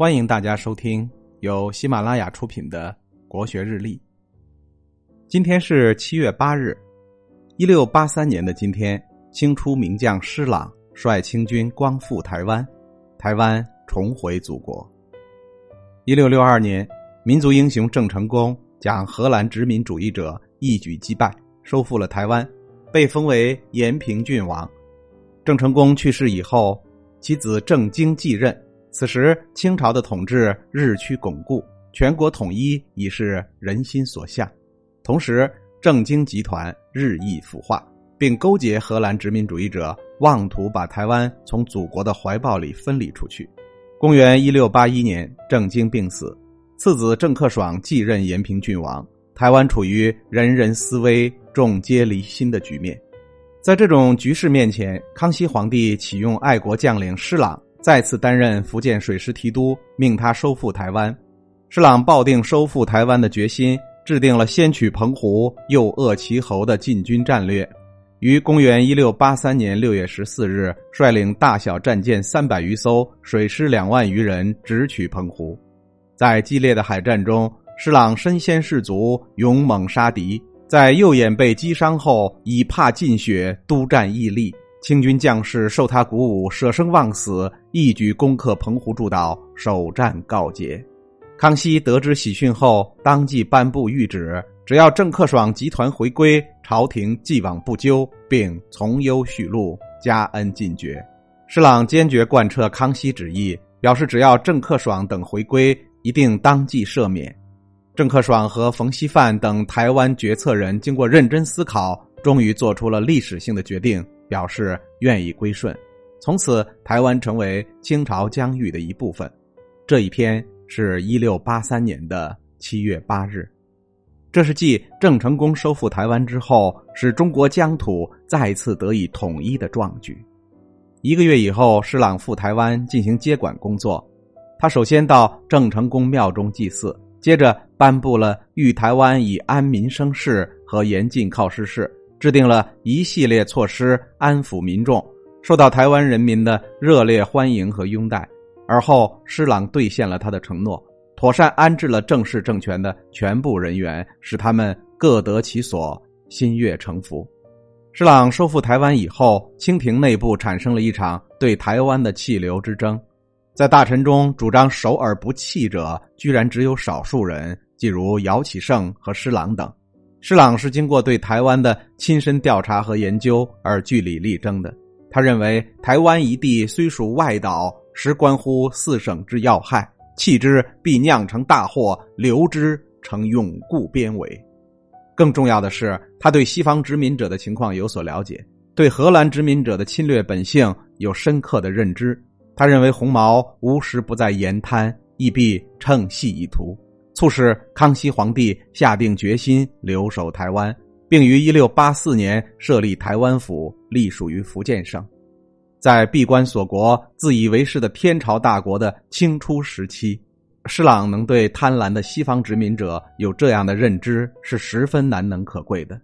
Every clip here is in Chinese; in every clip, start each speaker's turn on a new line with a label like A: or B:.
A: 欢迎大家收听由喜马拉雅出品的《国学日历》。今天是七月八日，一六八三年的今天，清初名将施琅率清军光复台湾，台湾重回祖国。一六六二年，民族英雄郑成功将荷兰殖民主义者一举击败，收复了台湾，被封为延平郡王。郑成功去世以后，其子郑经继任。此时，清朝的统治日趋巩固，全国统一已是人心所向。同时，郑经集团日益腐化，并勾结荷兰殖民主义者，妄图把台湾从祖国的怀抱里分离出去。公元一六八一年，郑经病死，次子郑克爽继任延平郡王，台湾处于人人思危、众皆离心的局面。在这种局势面前，康熙皇帝启用爱国将领施琅再次担任福建水师提督，命他收复台湾。施琅抱定收复台湾的决心，制定了先取澎湖，又扼其喉的进军战略。于公元一六八三年六月十四日，率领大小战舰三百余艘，水师两万余人，直取澎湖。在激烈的海战中，施琅身先士卒，勇猛杀敌。在右眼被击伤后，以怕尽血，督战毅力。清军将士受他鼓舞，舍生忘死，一举攻克澎湖诸岛，首战告捷。康熙得知喜讯后，当即颁布谕旨：只要郑克爽集团回归，朝廷既往不咎，并从优许禄，加恩进爵。施琅坚决贯彻康熙旨意，表示只要郑克爽等回归，一定当即赦免。郑克爽和冯锡范等台湾决策人经过认真思考，终于做出了历史性的决定，表示愿意归顺。从此，台湾成为清朝疆域的一部分。这一天是一六八三年的七月八日，这是继郑成功收复台湾之后，使中国疆土再次得以统一的壮举。一个月以后，施琅赴台湾进行接管工作，他首先到郑成功庙中祭祀。接着颁布了《豫台湾以安民生事》和《严禁靠失事》，制定了一系列措施安抚民众，受到台湾人民的热烈欢迎和拥戴。而后，施琅兑现了他的承诺，妥善安置了正式政权的全部人员，使他们各得其所，心悦诚服。施琅收复台湾以后，清廷内部产生了一场对台湾的气流之争。在大臣中主张守而不弃者，居然只有少数人，即如姚启圣和施琅等。施琅是经过对台湾的亲身调查和研究而据理力争的。他认为，台湾一地虽属外岛，实关乎四省之要害，弃之必酿成大祸，留之成永固边围。更重要的是，他对西方殖民者的情况有所了解，对荷兰殖民者的侵略本性有深刻的认知。他认为红毛无时不在言贪，亦必乘隙以图，促使康熙皇帝下定决心留守台湾，并于一六八四年设立台湾府，隶属于福建省。在闭关锁国、自以为是的天朝大国的清初时期，施琅能对贪婪的西方殖民者有这样的认知，是十分难能可贵的。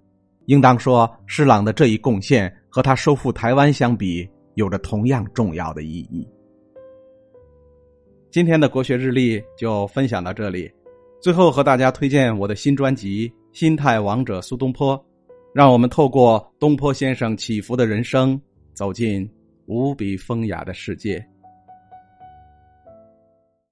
A: 应当说，施琅的这一贡献和他收复台湾相比，有着同样重要的意义。今天的国学日历就分享到这里，最后和大家推荐我的新专辑《心态王者苏东坡》，让我们透过东坡先生起伏的人生，走进无比风雅的世界。